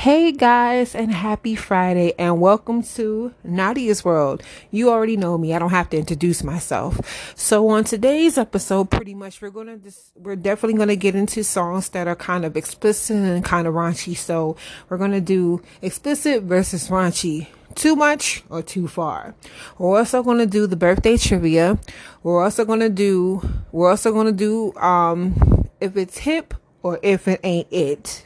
Hey guys, and happy Friday, and welcome to Nadia's World. You already know me; I don't have to introduce myself. So on today's episode, pretty much we're gonna dis- we're definitely gonna get into songs that are kind of explicit and kind of raunchy. So we're gonna do explicit versus raunchy. Too much or too far. We're also gonna do the birthday trivia. We're also gonna do we're also gonna do um if it's hip or if it ain't it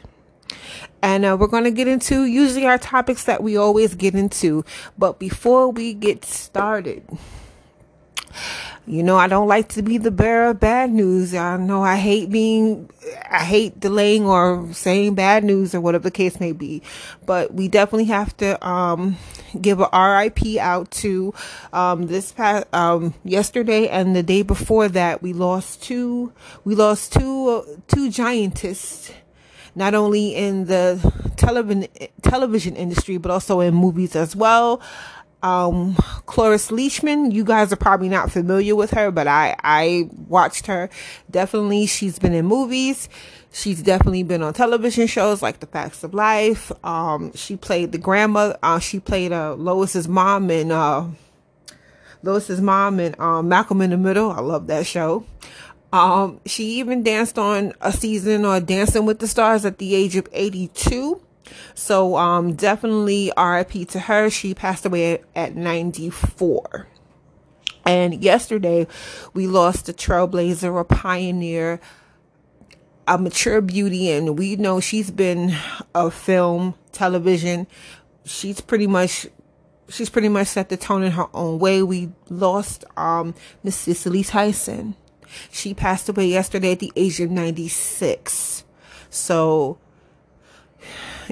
and uh, we're going to get into usually our topics that we always get into. But before we get started, you know, I don't like to be the bearer of bad news. I know I hate being, I hate delaying or saying bad news or whatever the case may be. But we definitely have to um, give a RIP out to um, this past um, yesterday and the day before that. We lost two. We lost two uh, two giantess not only in the television television industry but also in movies as well. Um, Cloris Leachman, you guys are probably not familiar with her, but I I watched her. Definitely, she's been in movies. She's definitely been on television shows like The Facts of Life. Um, she played the grandmother. Uh, she played uh, Lois's mom in uh, Lois's mom and um, Malcolm in the Middle. I love that show. Um, she even danced on a season or Dancing with the Stars at the age of 82. So, um, definitely RIP to her. She passed away at 94. And yesterday we lost a trailblazer, a pioneer, a mature beauty, and we know she's been a film, television. She's pretty much she's pretty much set the tone in her own way. We lost um Miss Cicely Tyson. She passed away yesterday at the age of 96. So,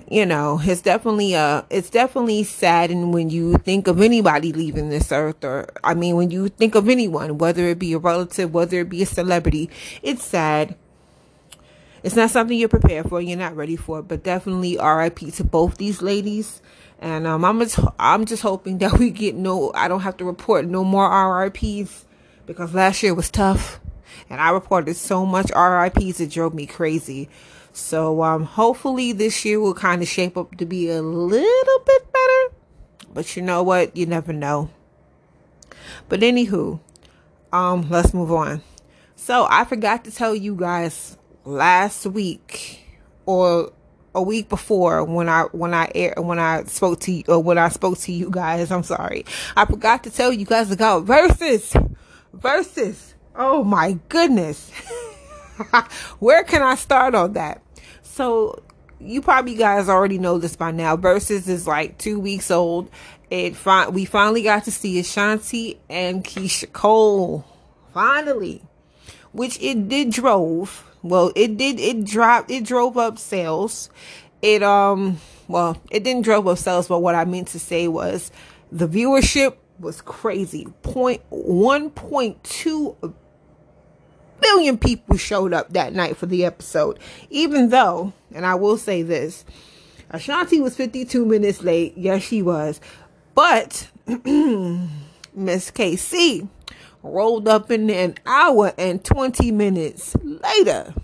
you know, it's definitely a it's definitely sad and when you think of anybody leaving this earth or I mean when you think of anyone, whether it be a relative, whether it be a celebrity, it's sad. It's not something you're prepared for, you're not ready for, but definitely RIP to both these ladies. And um, I'm just I'm just hoping that we get no I don't have to report no more RIPs because last year was tough and I reported so much RIPs it drove me crazy. So um, hopefully this year will kind of shape up to be a little bit better. But you know what? You never know. But anywho, um, let's move on. So I forgot to tell you guys last week or a week before when I when I air when I spoke to you or when I spoke to you guys. I'm sorry. I forgot to tell you guys about Verzuz. Verzuz. Oh my goodness. Where can I start on that? So, you probably guys already know this by now. Verzuz is like two weeks old. It fi- we finally got to see Ashanti and Keyshia Cole. Finally. Which it did drove. Well, it did it dropped it drove up sales. It um well, it didn't drove up sales, but what I meant to say was the viewership was crazy. Point one point two billion people showed up that night for the episode. Even though, and I will say this, Ashanti was 52 minutes late. Yes, she was. But Miss KC rolled up in an hour and 20 minutes later.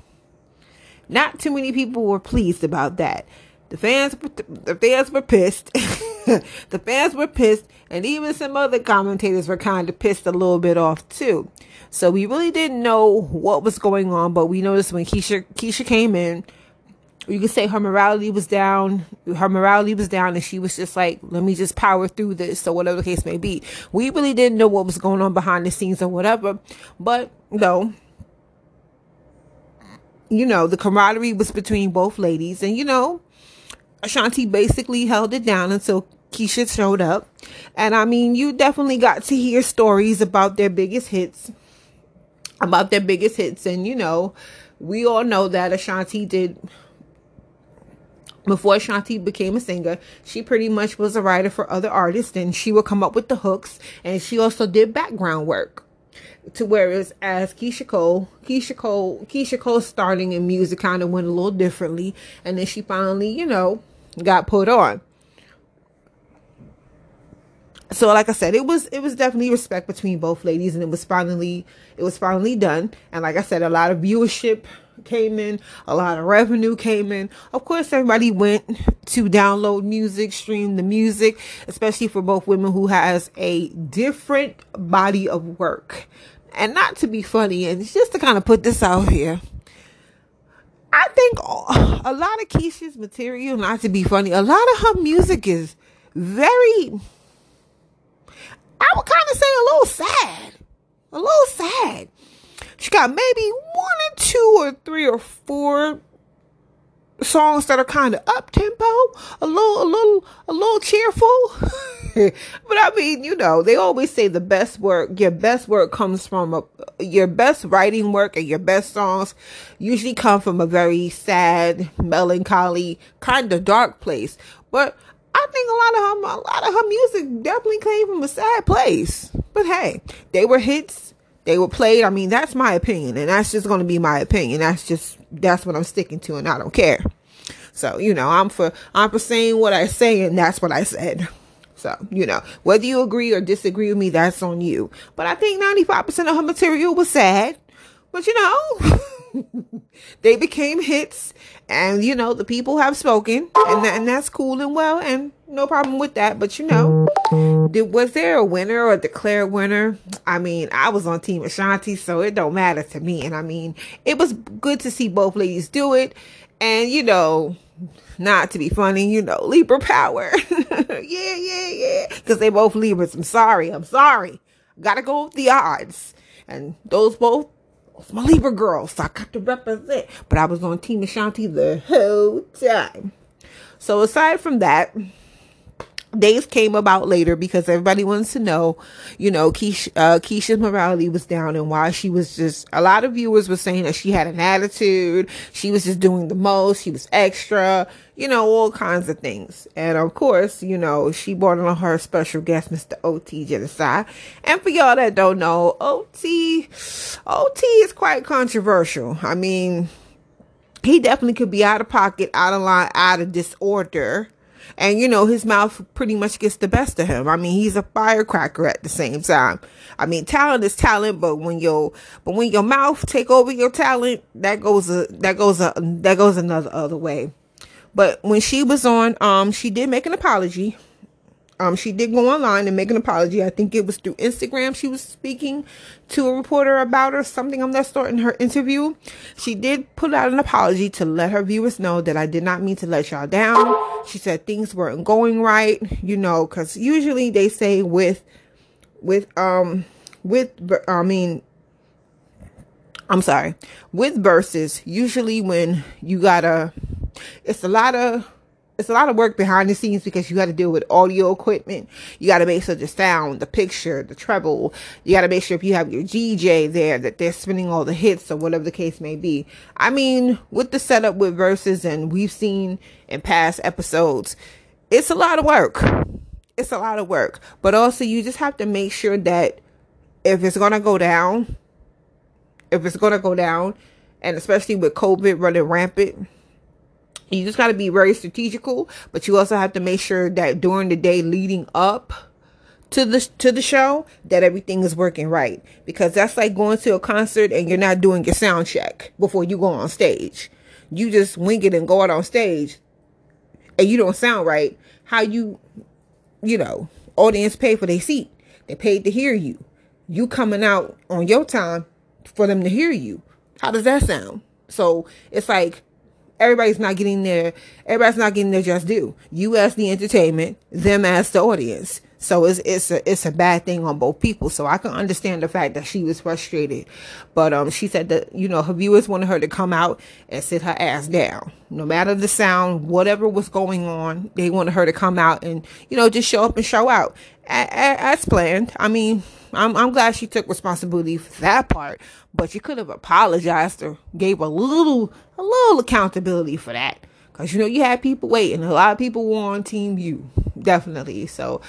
Not too many people were pleased about that. The fans, the fans were pissed. the fans were pissed, and even some other commentators were kind of pissed a little bit off too. So we really didn't know what was going on, but we noticed when Keyshia Keyshia came in, you could say her morality was down. Her morality was down, and she was just like, "Let me just power through this." So whatever the case may be, we really didn't know what was going on behind the scenes or whatever. But no, you know, the camaraderie was between both ladies, and you know, Ashanti basically held it down until Keyshia showed up. And I mean, you definitely got to hear stories about their biggest hits, about their biggest hits. And you know, we all know that Ashanti did, before Ashanti became a singer, she pretty much was a writer for other artists and she would come up with the hooks. And she also did background work to whereas as Keyshia Cole, Keyshia Cole, Keyshia Cole starting in music kind of went a little differently, and then she finally, you know, got put on. So like I said, it was it was definitely respect between both ladies and it was finally it was finally done. And like I said, a lot of viewership came in, a lot of revenue came in. Of course, everybody went to download music, stream the music, especially for both women who has a different body of work. And not to be funny, and just to kind of put this out here. I think oh, a lot of Keyshia's material, not to be funny, a lot of her music is very, I would kind of say a little sad. A little sad. She got maybe one or two or three or four songs that are kind of up tempo, a little, a little, a little cheerful. but I mean, you know, they always say the best work, your best work comes from a, your best writing work and your best songs usually come from a very sad, melancholy, kind of dark place. But I think a lot of her, a lot of her music definitely came from a sad place. But hey, they were hits they were played. I mean, that's my opinion, and that's just going to be my opinion. That's just that's what I'm sticking to, and I don't care. So you know, I'm for I'm for saying what I say, and that's what I said. So you know, whether you agree or disagree with me, that's on you. But I think 95% of her material was sad. But you know. they became hits and you know the people have spoken and, th- and that's cool and well and no problem with that but you know did, was there a winner or a declared winner? I mean i was on team ashanti so it don't matter to me and i mean it was good to see both ladies do it and you know not to be funny you know libra power. Yeah yeah yeah because they both libras. I'm sorry i'm sorry. Gotta go with the odds. And those both it's my Libra girl, so I got to represent. But I was on Team Ashanti the whole time. So aside from that, days came about later because everybody wants to know, you know, Keyshia, uh, Keyshia's morality was down and why she was just, a lot of viewers were saying that she had an attitude. She was just doing the most. She was extra, you know, all kinds of things. And of course, you know, she brought on her special guest, Mr. OT Genasis. And for y'all that don't know, OT, OT is quite controversial. I mean, he definitely could be out of pocket, out of line, out of disorder and you know, his mouth pretty much gets the best of him. I mean, he's a firecracker at the same time. I mean, talent is talent, but when your but when your mouth take over your talent, that goes a that goes a that goes another other way. But when she was on, um, she did make an apology um, she did go online and make an apology. I think it was through Instagram. She was speaking to a reporter about her, something of that sort in her interview. She did put out an apology to let her viewers know that I did not mean to let y'all down. She said things weren't going right, you know, cause usually they say with, with, um, with, I mean, I'm sorry, with Verzuz, usually when you gotta, it's a lot of, it's a lot of work behind the scenes because you got to deal with audio equipment. You got to make sure the sound, the picture, the treble. You got to make sure if you have your DJ there that they're spinning all the hits or whatever the case may be. I mean, with the setup with Verzuz and we've seen in past episodes, it's a lot of work. It's a lot of work. But also you just have to make sure that if it's to go down, if it's to go down, and especially with COVID running rampant, you just got to be very strategical, but you also have to make sure that during the day leading up to the to the show that everything is working right because that's like going to a concert and you're not doing your sound check before you go on stage. You just wing it and go out on stage and you don't sound right. How you you know, audience pay for their seat. They paid to hear you. You coming out on your time for them to hear you. How does that sound? So it's like everybody's not getting their everybody's not getting their just due. You as the entertainment, them as the audience. So it's it's a it's a bad thing on both people. So I can understand the fact that she was frustrated, but um she said that you know her viewers wanted her to come out and sit her ass down, no matter the sound, whatever was going on. They wanted her to come out and you know just show up and show out as planned. I mean, I'm I'm glad she took responsibility for that part, but she could have apologized or gave a little a little accountability for that. Cause you know you had people waiting. A lot of people were on team you. Definitely. So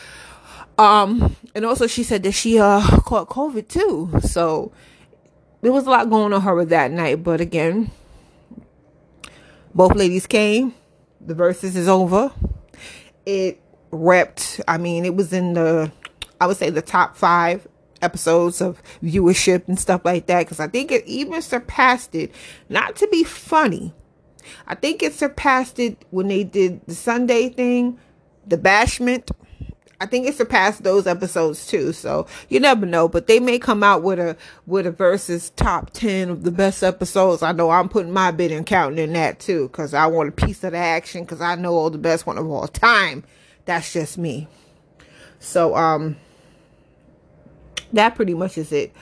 um and also she said that she uh caught COVID too. So there was a lot going on her with that night. But again, both ladies came. The Verzuz is over. It repped, I mean, it was in the I would say the top five episodes of viewership and stuff like that because I think it even surpassed it. Not to be funny, I think it surpassed it when they did the Sunday thing, the bashment. I think it surpassed those episodes too. So you never know, but they may come out with a with a Verzuz top ten of the best episodes. I know I'm putting my bid and counting in that too because I want a piece of the action because I know all the best one of all time. That's just me. So um, that pretty much is it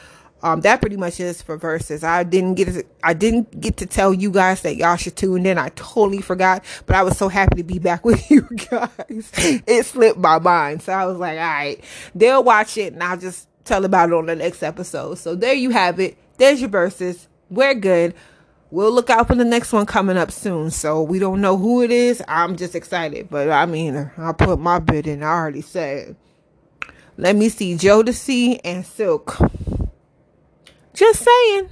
um, that pretty much is for Verzuz. I didn't get to, I didn't get to tell you guys that y'all should tune in. I totally forgot, but I was so happy to be back with you guys. It slipped my mind, so I was like, all right, they'll watch it, and I'll just tell about it on the next episode. So there you have it. There's your Verzuz. We're good. We'll look out for the next one coming up soon. So we don't know who it is. I'm just excited, but I mean, I put my bid in. I already said. Let me see Jodeci and Silk. Just saying.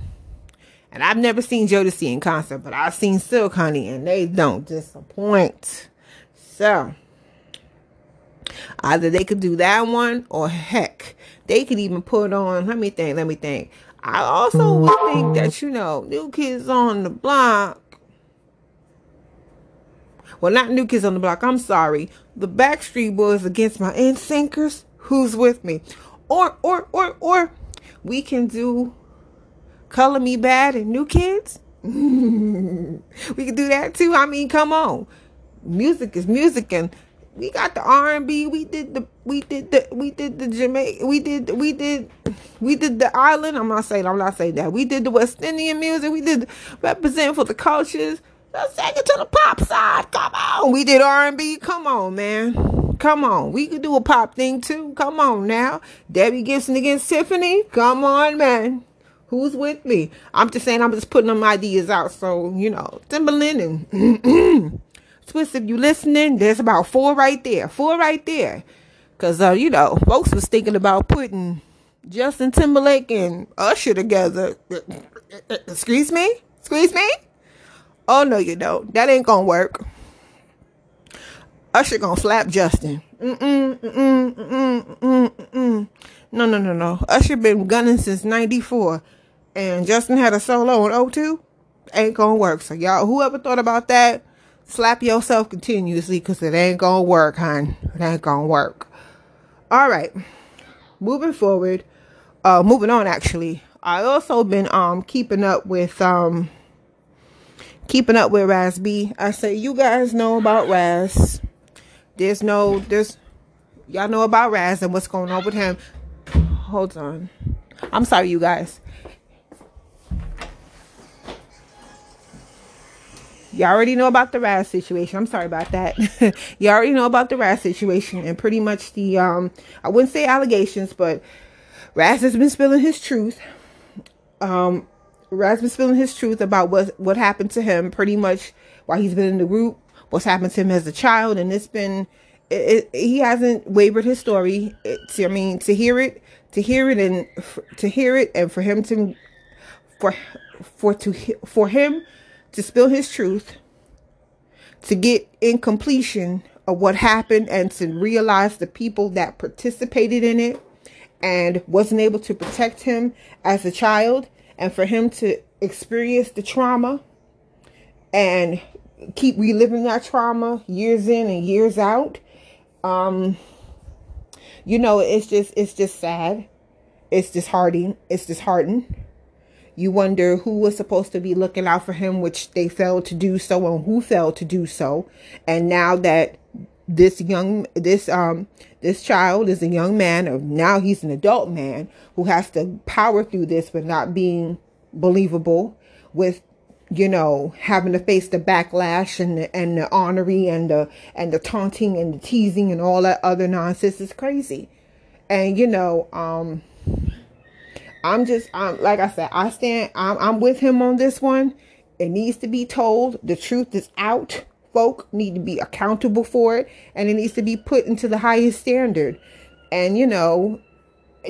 And I've never seen Jodeci in concert, but I've seen Silk Honey, and they don't disappoint. So, either they could do that one, or heck, they could even put on. Let me think. Let me think. I also would think that you know, New Kids on the Block. Well, not New Kids on the Block. I'm sorry. The Backstreet Boys against my NSYNCers. Who's with me? Or, or, or, or, we can do Color Me Badd and New Kids. we could do that too. I mean, come on. Music is music and we got the R&B. We did the we did the we did the Jamaica. We did we did we did the island. I'm not saying I'm not saying that. We did the West Indian music. We did represent for the cultures. Let's take it to the pop side. Come on. We did R&B. Come on, man. Come on. We could do a pop thing too. Come on now. Debbie Gibson against Tiffany. Come on, man. Who's with me? I'm just saying, I'm just putting them ideas out. So, you know, Timbaland and Swizz, if you listening, there's about four right there. Four right there. Because, uh, you know, folks was thinking about putting Justin Timberlake and Usher together. Excuse me? Excuse me? Oh, no, you don't. That ain't to work. Usher gonna slap Justin. Mm-mm, mm-mm, mm-mm, mm-mm. No, no, no, no. Usher been gunning since 94 and Justin had a solo on O2, ain't gonna work. So y'all, whoever thought about that, slap yourself continuously because it ain't gonna work, hon. It ain't gonna work. All right, moving forward, uh, moving on. Actually, I also been um keeping up with um keeping up with Raz B. I say you guys know about Raz. There's no there's y'all know about Raz and what's going on with him. Hold on. I'm sorry, you guys. You already know about the Raz situation. I'm sorry about that. you already know about the Raz situation and pretty much the um I wouldn't say allegations, but Raz has been spilling his truth. Um Raz been spilling his truth about what what happened to him pretty much while he's been in the group, what's happened to him as a child, and it's been it, it, he hasn't wavered his story. It's, I mean, to hear it, to hear it, and to hear it, and for him to, for, for to for him to spill his truth, to get in completion of what happened and to realize the people that participated in it and wasn't able to protect him as a child and for him to experience the trauma and keep reliving that trauma years in and years out um you know it's just it's just sad. It's disheartening. It's disheartening you wonder who was supposed to be looking out for him, which they failed to do so, and who failed to do so. And now that this young this um this child is a young man or now he's an adult man who has to power through this but not being believable with you know having to face the backlash and the, and the honoring and the and the taunting and the teasing and all that other nonsense is crazy and you know um I'm just, I'm like I said, I stand, I'm, I'm with him on this one. It needs to be told. The truth is out. Folk need to be accountable for it, and it needs to be put into the highest standard. And you know,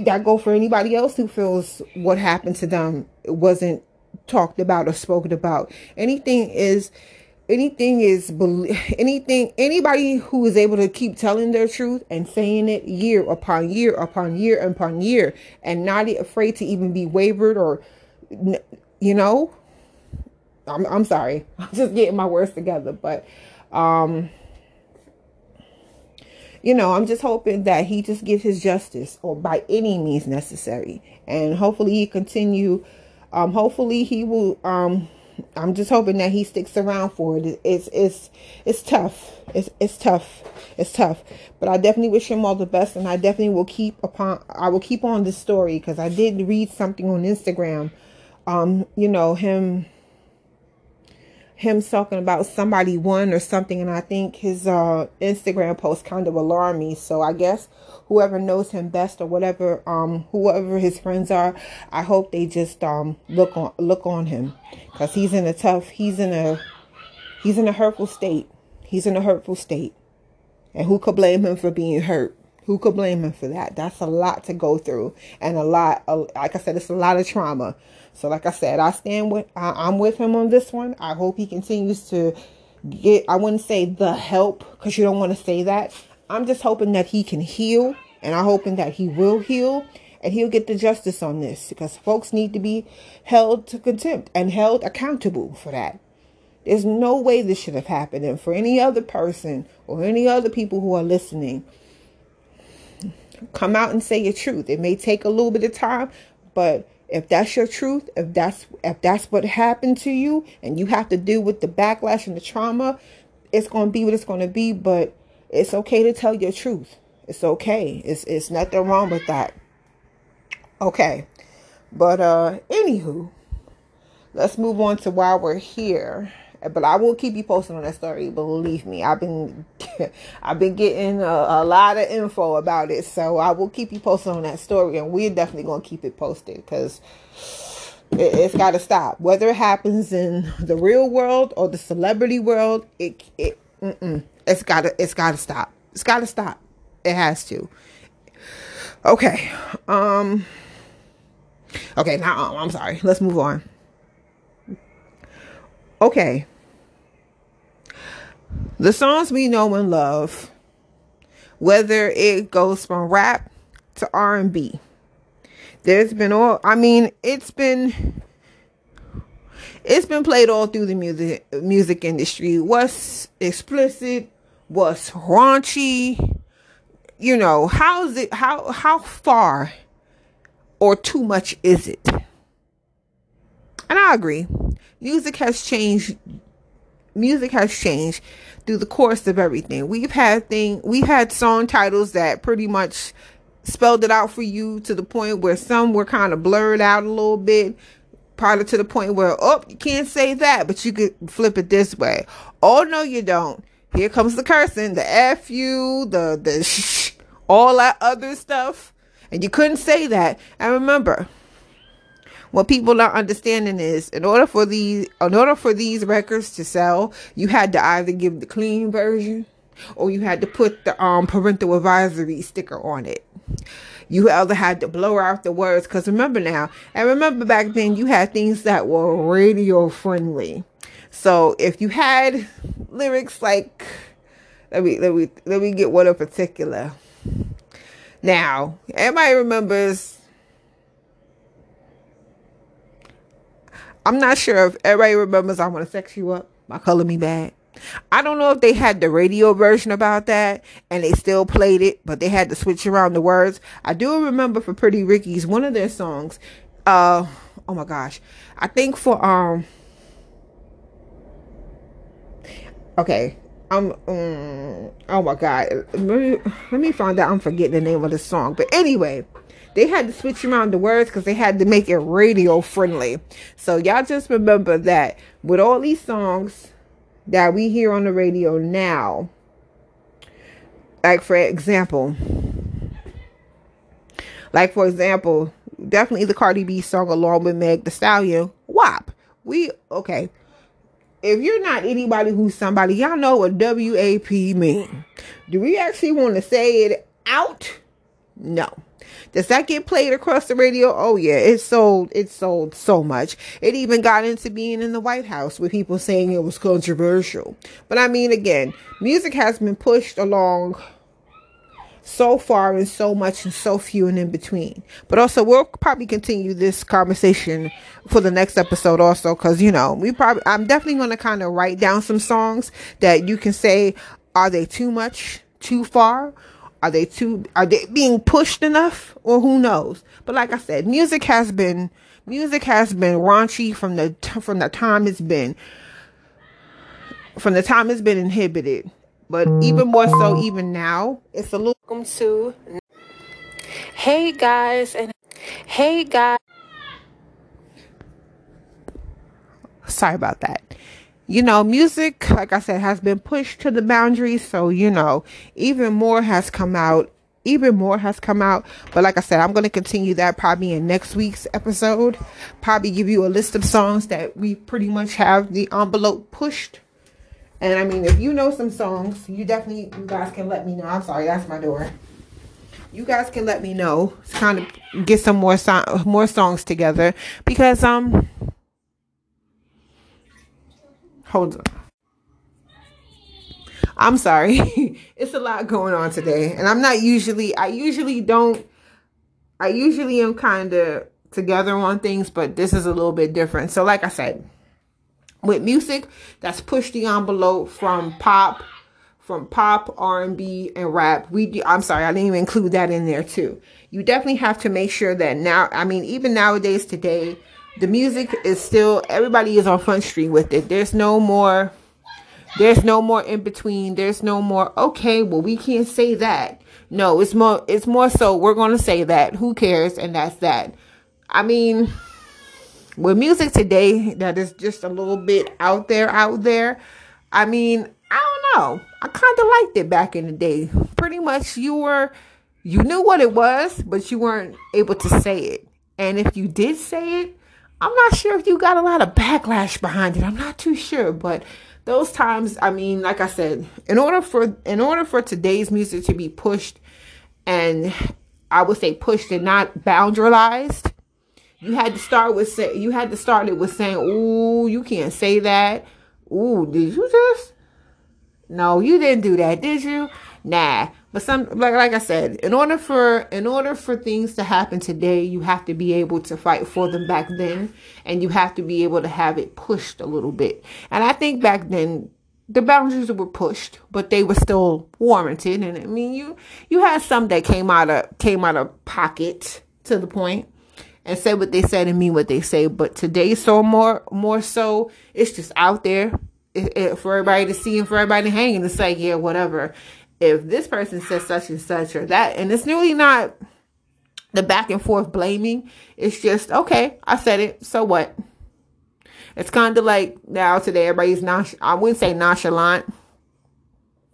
that go for anybody else who feels what happened to them wasn't talked about or spoken about. Anything is anything is anything anybody who is able to keep telling their truth and saying it year upon year upon year upon year and not afraid to even be wavered or you know I'm I'm sorry. I'm just getting my words together, but um you know, I'm just hoping that he just gives his justice or by any means necessary. And hopefully he continue um hopefully he will um I'm just hoping that he sticks around for it. It's it's it's tough. It's it's tough. It's tough. But I definitely wish him all the best, and I definitely will keep upon. I will keep on this story because I did read something on Instagram. Um, you know him him talking about somebody won or something and I think his uh Instagram post kind of alarmed me. So I guess whoever knows him best or whatever um whoever his friends are, I hope they just um look on look on him cuz he's in a tough he's in a he's in a hurtful state. He's in a hurtful state. And who could blame him for being hurt? Who could blame him for that? That's a lot to go through and a lot, like I said, it's a lot of trauma. So, like I said, I stand with, I'm with him on this one. I hope he continues to get, I wouldn't say the help because you don't want to say that. I'm just hoping that he can heal and I'm hoping that he will heal and he'll get the justice on this because folks need to be held to contempt and held accountable for that. There's no way this should have happened. And for any other person or any other people who are listening, come out and say your truth. It may take a little bit of time, but if that's your truth, if that's if that's what happened to you and you have to deal with the backlash and the trauma, it's going to be what it's going to be, but it's okay to tell your truth. It's okay. It's it's nothing wrong with that. Okay. But uh anywho, let's move on to why we're here but I will keep you posted on that story. Believe me, I've been I've been getting a, a, lot of info about it, so I will keep you posted on that story, and we're definitely gonna keep it posted because it, has got to stop. Whether it happens in the real world or the celebrity world, it it it's gotta it's gotta stop. It's gotta stop. It has to. Okay. Um. Okay. Now I'm sorry. Let's move on. Okay. The songs we know and love, whether it goes from rap to R&B. There's been all I mean, it's been it's been played all through the music music industry. What's explicit, what's raunchy, you know, how's it how how far or too much is it? And I agree. Music has changed music has changed through the course of everything. We've had thing we've had song titles that pretty much spelled it out for you to the point where some were kind of blurred out a little bit prior to the point where oh you can't say that but you could flip it this way. Oh no you don't. Here comes the cursing the f you the the sh- all that other stuff. And you couldn't say that. And remember what people are understanding is in order for these in order for these records to sell, you had to either give the clean version or you had to put the um parental advisory sticker on it. You either had to blow out the words because remember now, and remember back then you had things that were radio friendly. So if you had lyrics like let me let me let me get one in particular. Now, everybody remembers I'm not sure if everybody remembers I want to sex you up by Color Me Badd. I don't know if they had the radio version about that and they still played it, but they had to switch around the words. I do remember for Pretty Ricky's one of their songs. Uh oh my gosh. I think for um Okay. I'm um, oh my god. Let me, let me find out I'm forgetting the name of the song. But anyway, they had to switch around the words because they had to make it radio friendly. So y'all just remember that with all these songs that we hear on the radio now, like for example, like for example, definitely the Cardi B song along with Meg the Stallion, WAP. We okay. If you're not anybody who's somebody, y'all know what WAP mean. Do we actually want to say it out? No. Does that get played across the radio? Oh yeah, it sold. It sold so much. It even got into being in the White House with people saying it was controversial. But I mean, again, music has been pushed along so far and so much and so few and in between. But also, we'll probably continue this conversation for the next episode also because you know we probably I'm definitely going to kind of write down some songs that you can say are they too much, too far. Are they too are they being pushed enough? Or who knows? But like I said, music has been music has been raunchy from the from the time it's been. From the time it's been inhibited. But even more so even now it's a little welcome to hey guys and hey guys sorry about that you know music like i said has been pushed to the boundaries so you know even more has come out even more has come out but like i said i'm going to continue that probably in next week's episode probably give you a list of songs that we pretty much have the envelope pushed and I mean, if you know some songs, you definitely, you guys can let me know. I'm sorry, that's my door. You guys can let me know. It's kind of get some more song, more songs together because um, hold on. I'm sorry. it's a lot going on today, and I'm not usually. I usually don't. I usually am kind of together on things, but this is a little bit different. So, like I said with music that's pushed the envelope from pop from pop r&b and rap we do, i'm sorry i didn't even include that in there too you definitely have to make sure that now i mean even nowadays today the music is still everybody is on front street with it. There's no more there's no more in between. There's no more okay well we can't say that. No it's more it's more so we're to say that. Who cares? And that's that. I mean with music today that is just a little bit out there out there i mean i don't know. I kind of liked it back in the day. Pretty much you were you knew what it was but you weren't able to say it. And if you did say it i'm not sure if you got a lot of backlash behind it i'm not too sure but those times i mean like i said in order for in order for today's music to be pushed and i would say pushed and not boundarized you had to start with say you had to start it with saying, "Ooh, you can't say that." Ooh, did you just? No, you didn't do that, did you? Nah. But some like like I said, in order for in order for things to happen today, you have to be able to fight for them back then, and you have to be able to have it pushed a little bit. And I think back then the boundaries were pushed, but they were still warranted. And I mean, you you had some that came out of came out of pocket to the point and say what they said and mean what they say. But today, so more more so, it's just out there it, it, for everybody to see and for everybody to hang and to say, yeah, whatever. If this person says such and such or that, and it's really not the back and forth blaming. It's just okay. I said it. So what? It's kind of like now today everybody's not. I wouldn't say nonchalant.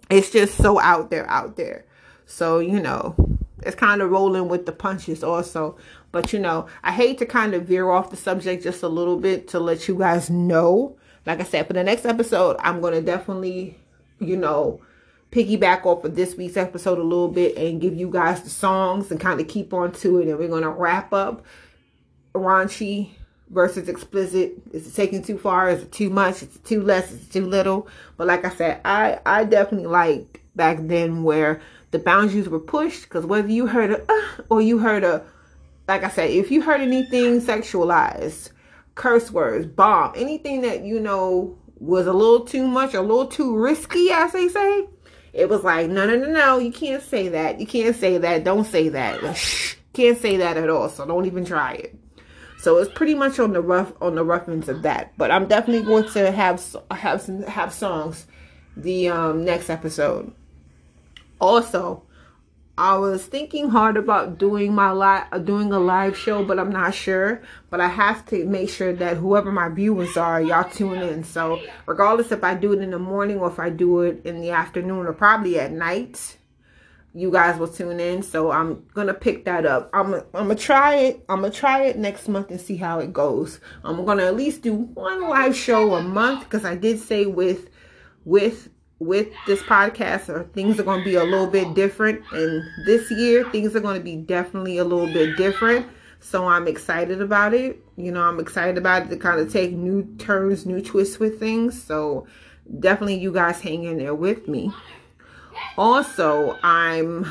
It's just so out there, out there. So you know, it's kind of rolling with the punches also. But you know, I hate to kind of veer off the subject just a little bit to let you guys know. Like I said, for the next episode, I'm going to definitely, you know, piggyback off of this week's episode a little bit and give you guys the songs and kind of keep on to it. And we're going to wrap up raunchy versus explicit. Is it taking too far? Is it too much? Is it too less? Is it too little? But like I said, I, I definitely like back then where the boundaries were pushed because whether you heard a uh, or you heard a like I said, if you heard anything sexualized, curse words, bomb, anything that you know was a little too much, a little too risky, as they say, it was like, no, no, no, no, you can't say that. You can't say that. Don't say that. Shh, can't say that at all. So don't even try it. So it's pretty much on the rough on the rough ends of that. But I'm definitely going to have have some have songs the um next episode. Also, I was thinking hard about doing my live, doing a live show, but I'm not sure. But I have to make sure that whoever my viewers are, y'all tune in. So regardless if I do it in the morning or if I do it in the afternoon or probably at night, you guys will tune in. So I'm gonna pick that up. I'm I'm gonna try it. I'm gonna try it next month and see how it goes. I'm gonna at least do one live show a month because I did say with with with this podcast or things are going to be a little bit different. And this year things are going to be definitely a little bit different. So i'm excited about it. You know i'm excited about it to kind of take new turns new twists with things. So definitely you guys hang in there with me. Also i'm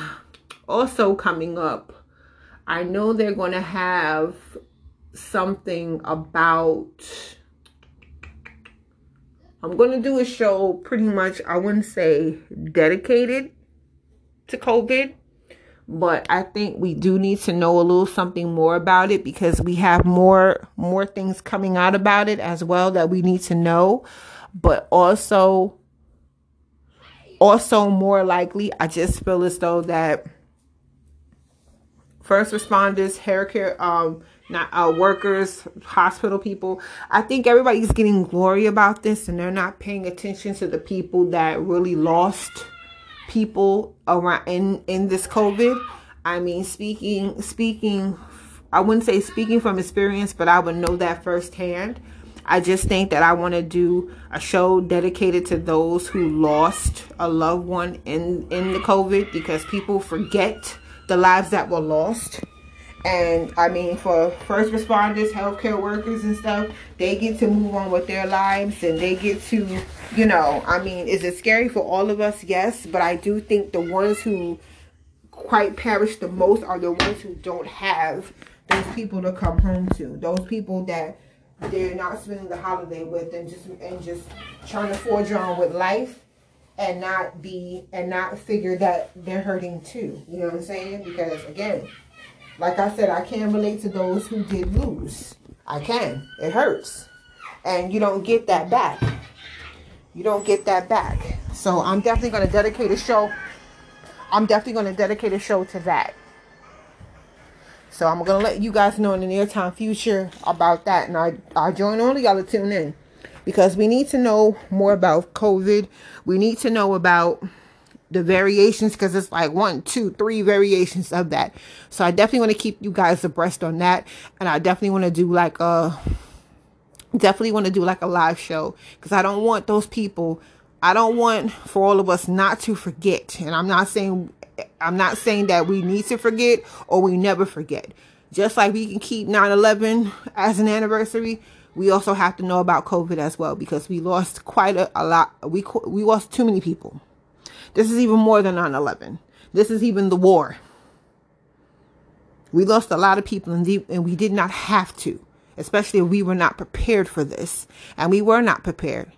also coming up. I know they're going to have something about I'm going to do a show pretty much, I wouldn't say dedicated to COVID, but I think we do need to know a little something more about it because we have more more things coming out about it as well that we need to know, but also also more likely, I just feel as though that first responders, hair care um not uh, workers, hospital people. I think everybody's getting glory about this and they're not paying attention to the people that really lost people around in in this COVID. I mean, speaking speaking I wouldn't say speaking from experience, but I would know that firsthand. I just think that I want to do a show dedicated to those who lost a loved one in in the COVID because people forget the lives that were lost and I mean, for first responders, healthcare workers, and stuff, they get to move on with their lives and they get to, you know, I mean, is it scary for all of us? Yes. But I do think the ones who quite perish the most are the ones who don't have those people to come home to. Those people that they're not spending the holiday with and just and just trying to forge on with life and not be and not figure that they're hurting too. You know what I'm saying? Because again, like I said, I can relate to those who did lose. I can. It hurts. And you don't get that back. You don't get that back. So I'm definitely going to dedicate a show. I'm definitely going to dedicate a show to that. So I'm going to let you guys know in the near time future about that. And I, I join all of y'all to tune in. Because we need to know more about COVID. We need to know about the variations because it's like one, two, three variations of that. So I definitely want to keep you guys abreast on that. And I definitely want to do like a definitely want to do like a live show because I don't want those people I don't want for all of us not to forget. And I'm not saying I'm not saying that we need to forget or we never forget. Just like we can keep 9/11 as an anniversary, we also have to know about COVID as well because we lost quite a, a lot. We we lost too many people. This is even more than 9 11. This is even the war. We lost a lot of people and, we did not have to, especially if we were not prepared for this. And we were not prepared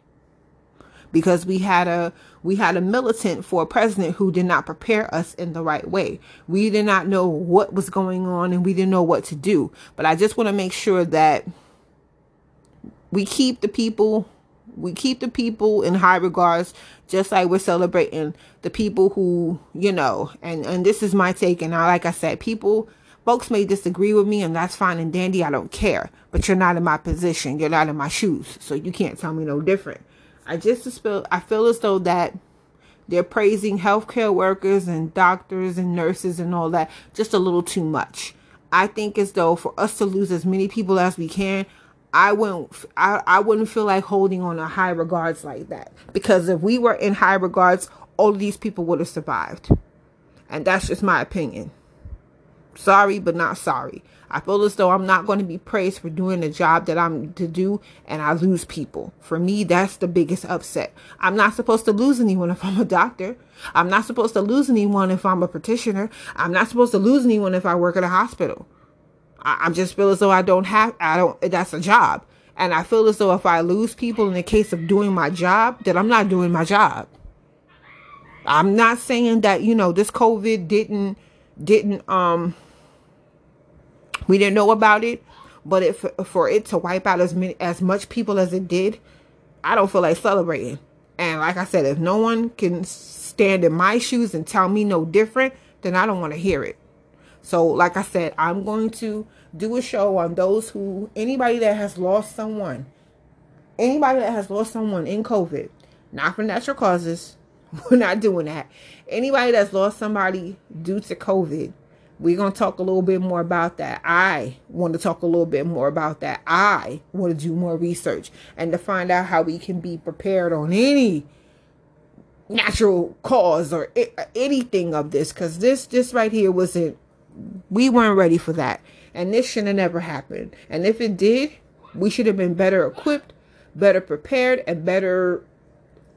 because we had a we had a militant for a president who did not prepare us in the right way. We did not know what was going on and we didn't know what to do. But I just want to make sure that we keep the people we keep the people in high regards just like we're celebrating the people who you know and and this is my take and I, like i said people folks may disagree with me and that's fine and dandy i don't care but you're not in my position you're not in my shoes so you can't tell me no different. I just feel i feel as though that they're praising healthcare workers and doctors and nurses and all that just a little too much. I think as though for us to lose as many people as we can I wouldn't I, I wouldn't feel like holding on to high regards like that. Because if we were in high regards, all these people would have survived. And that's just my opinion. Sorry, but not sorry. I feel as though I'm not going to be praised for doing the job that I'm to do and I lose people. For me, that's the biggest upset. I'm not supposed to lose anyone if I'm a doctor. I'm not supposed to lose anyone if I'm a practitioner. I'm not supposed to lose anyone if I work at a hospital. I, I just feel as though I don't have, I don't, that's a job. And I feel as though if I lose people in the case of doing my job, that I'm not doing my job. I'm not saying that, you know, this COVID didn't, didn't, um, we didn't know about it, but if for it to wipe out as many, as much people as it did, I don't feel like celebrating. And like I said, if no one can stand in my shoes and tell me no different, then I don't want to hear it. So, like I said, I'm going to do a show on those who, anybody that has lost someone, anybody that has lost someone in COVID, not for natural causes, we're not doing that. Anybody that's lost somebody due to COVID, we're going to talk a little bit more about that. I want to talk a little bit more about that. I want to do more research and to find out how we can be prepared on any natural cause or anything of this because this this right here wasn't we weren't ready for that. And this should have never happened. And if it did we should have been better equipped better prepared and better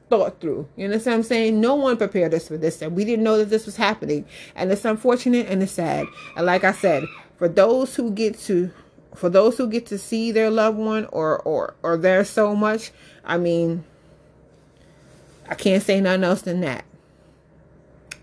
thought through. You understand what i'm saying? No one prepared us for this and we didn't know that this was happening. And it's unfortunate and it's sad. And like i said for those who get to for those who get to see their loved one or or or there so much i mean I can't say nothing else than that.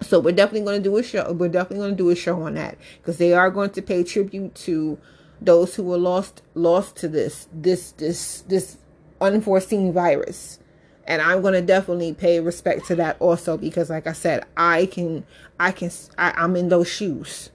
So we're definitely going to do a show. We're definitely going to do a show on that because they are going to pay tribute to those who were lost lost to this this this this unforeseen virus. And I'm going to definitely pay respect to that also because like I said, I can I can I, I'm in those shoes.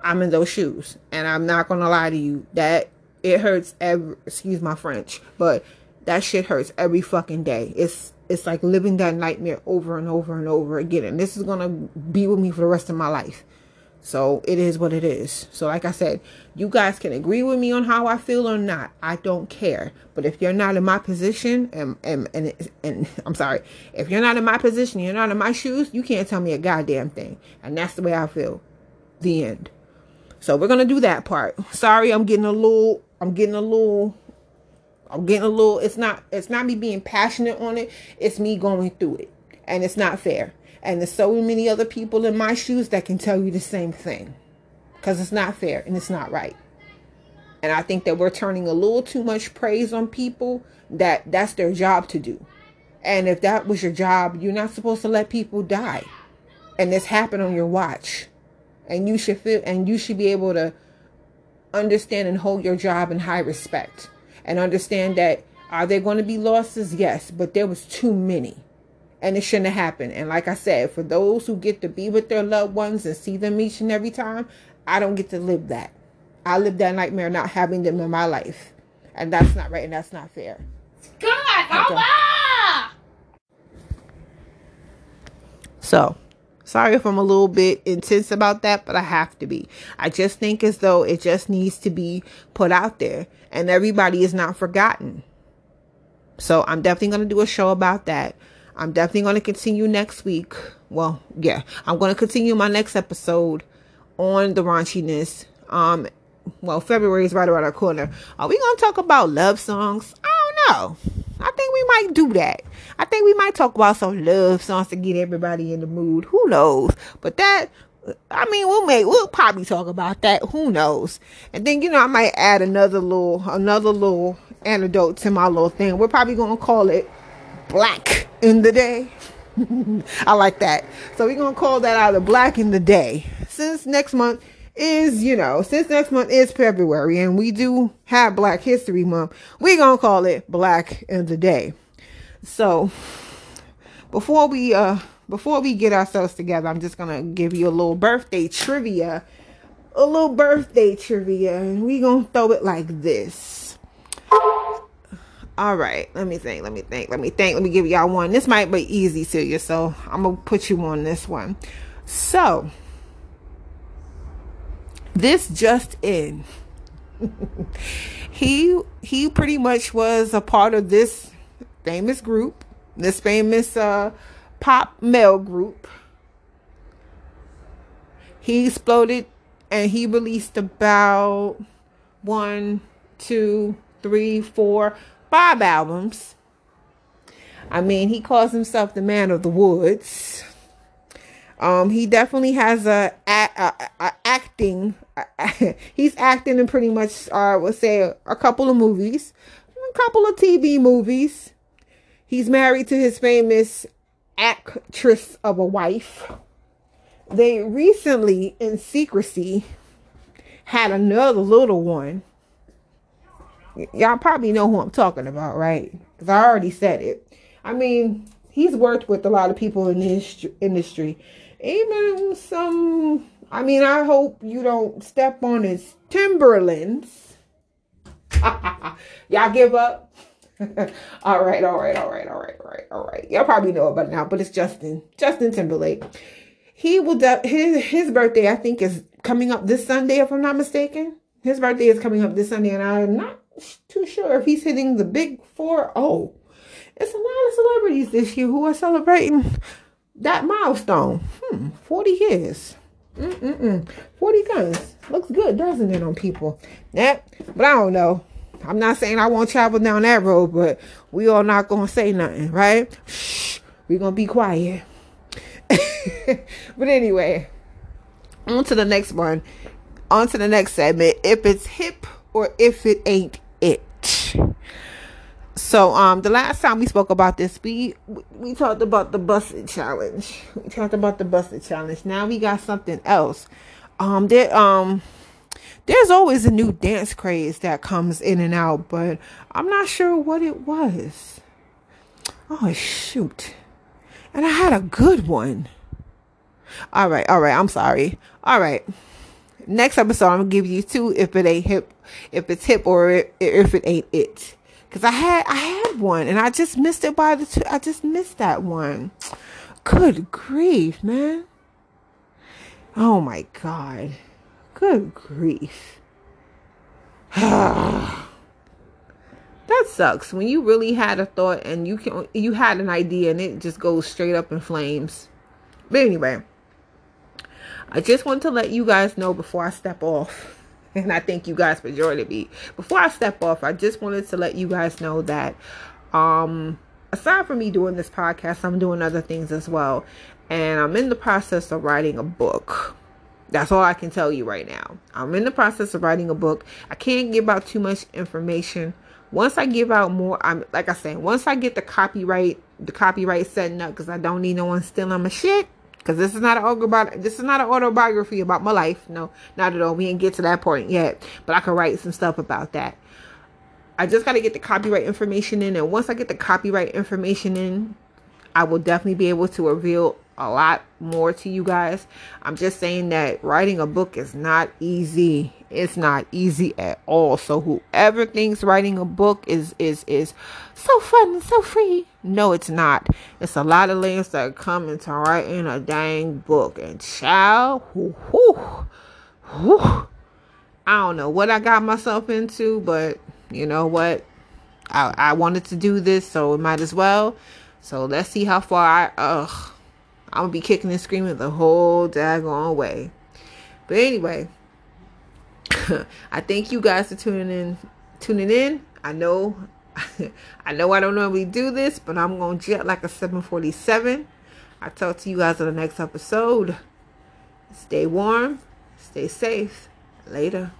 I'm in those shoes and I'm not going to lie to you that it hurts every excuse my French, but that shit hurts every fucking day. It's it's like living that nightmare over and over and over again. And this is going to be with me for the rest of my life. So it is what it is. So like I said, you guys can agree with me on how I feel or not. I don't care. But if you're not in my position and and and, and I'm sorry, if you're not in my position, you're not in my shoes, you can't tell me a goddamn thing. And that's the way I feel. The end. So we're to do that part. Sorry, I'm getting a little I'm getting a little I'm getting a little it's not it's not me being passionate on it, it's me going through it. And it's not fair. And there's so many other people in my shoes that can tell you the same thing. Cuz it's not fair and it's not right. And I think that we're turning a little too much praise on people that that's their job to do. And if that was your job, you're not supposed to let people die. And this happened on your watch. And you should feel and you should be able to understand and hold your job in high respect and understand that are there going to be losses? Yes, but there was too many. And it shouldn't have happened. And like I said, for those who get to be with their loved ones and see them each and every time, I don't get to live that. I live that nightmare not having them in my life. And that's not right and that's not fair. God, okay. So, sorry if I'm a little bit intense about that, but I have to be. I just think as though it just needs to be put out there and everybody is not forgotten. So I'm definitely going to do a show about that. I'm definitely going to continue next week. Well, yeah, I'm going to continue my next episode on the raunchiness. Um, well, February is right around our corner. Are we going to talk about love songs? Know. I think we might do that. I think we might talk about some love songs to get everybody in the mood. Who knows? But that I mean, we'll make we'll probably talk about that. Who knows? And then you know, I might add another little another little antidote to my little thing. We're probably gonna call it Black in the Day. I like that. So we're gonna call that out of Black in the Day. Since next month is, you know, since next month is February and we do have Black History Month, we're gonna call it Black in the Day. So before we uh before we get ourselves together, I'm just gonna give you a little birthday trivia. A little birthday trivia, and we gonna throw it like this. All right, let me think, let me think, let me think, let me give y'all one. This might be easy to you, so I'm gonna put you on this one. So, this just in. he he pretty much was a part of this famous group, this famous uh pop male group. He exploded and he released about one, two, three, four, five albums. I mean, he calls himself the man of the woods. Um, he definitely has a, a, a, a acting. he's acting in pretty much, uh, I would say, a couple of movies, a couple of TV movies. He's married to his famous actress of a wife. They recently, in secrecy, had another little one. Y'all probably know who I'm talking about, right? Because I already said it. I mean, he's worked with a lot of people in this industry. Even some, I mean, I hope you don't step on his Timberlands. Y'all give up? all right, all right, all right, all right, all right, all right. Y'all probably know about it now, but it's Justin, Justin Timberlake. He will de- his his birthday, I think, is coming up this Sunday, if I'm not mistaken. His birthday is coming up this Sunday, and I'm not too sure if he's hitting the big four oh. It's a lot of celebrities this year who are celebrating that milestone. Hmm, 40 years. Mm-mm-mm. 40 guns. Looks good, doesn't it, on people? Yeah, but I don't know. I'm not saying I won't travel down that road, but we all not gonna say nothing, right? Shh, we gonna be quiet. but anyway, on to the next one. On to the next segment. If it's hip or if it ain't it. So um the last time we spoke about this, we we talked about the Buss It challenge. We talked about the Buss It challenge. Now we got something else. Um there um there's always a new dance craze that comes in and out, but I'm not sure what it was. Oh shoot. And I had a good one. All right, all right, I'm sorry. All right. Next episode I'm gonna give you two if it ain't hip if it's hip or if it ain't it. Cause I had I had one and I just missed it by the two I just missed that one. Good grief, man. Oh my god. Good grief. that sucks when you really had a thought and you can you had an idea and it just goes straight up in flames. But anyway, I just want to let you guys know before I step off. And I thank you guys for joining me. Before I step off, I just wanted to let you guys know that um aside from me doing this podcast, I'm doing other things as well. And I'm in the process of writing a book. That's all I can tell you right now. I'm in the process of writing a book. I can't give out too much information. Once I give out more, I'm like I said, once I get the copyright, the copyright setting up, because I don't need no one stealing my shit. Because this is not an about this is not an autobiography about my life. No, not at all. We didn't get to that point yet. But I can write some stuff about that. I just got to get the copyright information in, and once I get the copyright information in, I will definitely be able to reveal a lot more to you guys. I'm just saying that writing a book is not easy. It's not easy at all. So whoever thinks writing a book is is is so fun so free, no, it's not. It's a lot of layers that come into writing a dang book. And child, whoo, whoo, whoo. I don't know what I got myself into, but you know what? I I wanted to do this, so it might as well. So let's see how far I ugh I'm gonna be kicking and screaming the whole daggone way. But anyway, I thank you guys for tuning in. Tuning in. I know, I know I don't normally do this, but I'm gonna jet like a 747. I talk to you guys in the next episode. Stay warm. Stay safe. Later.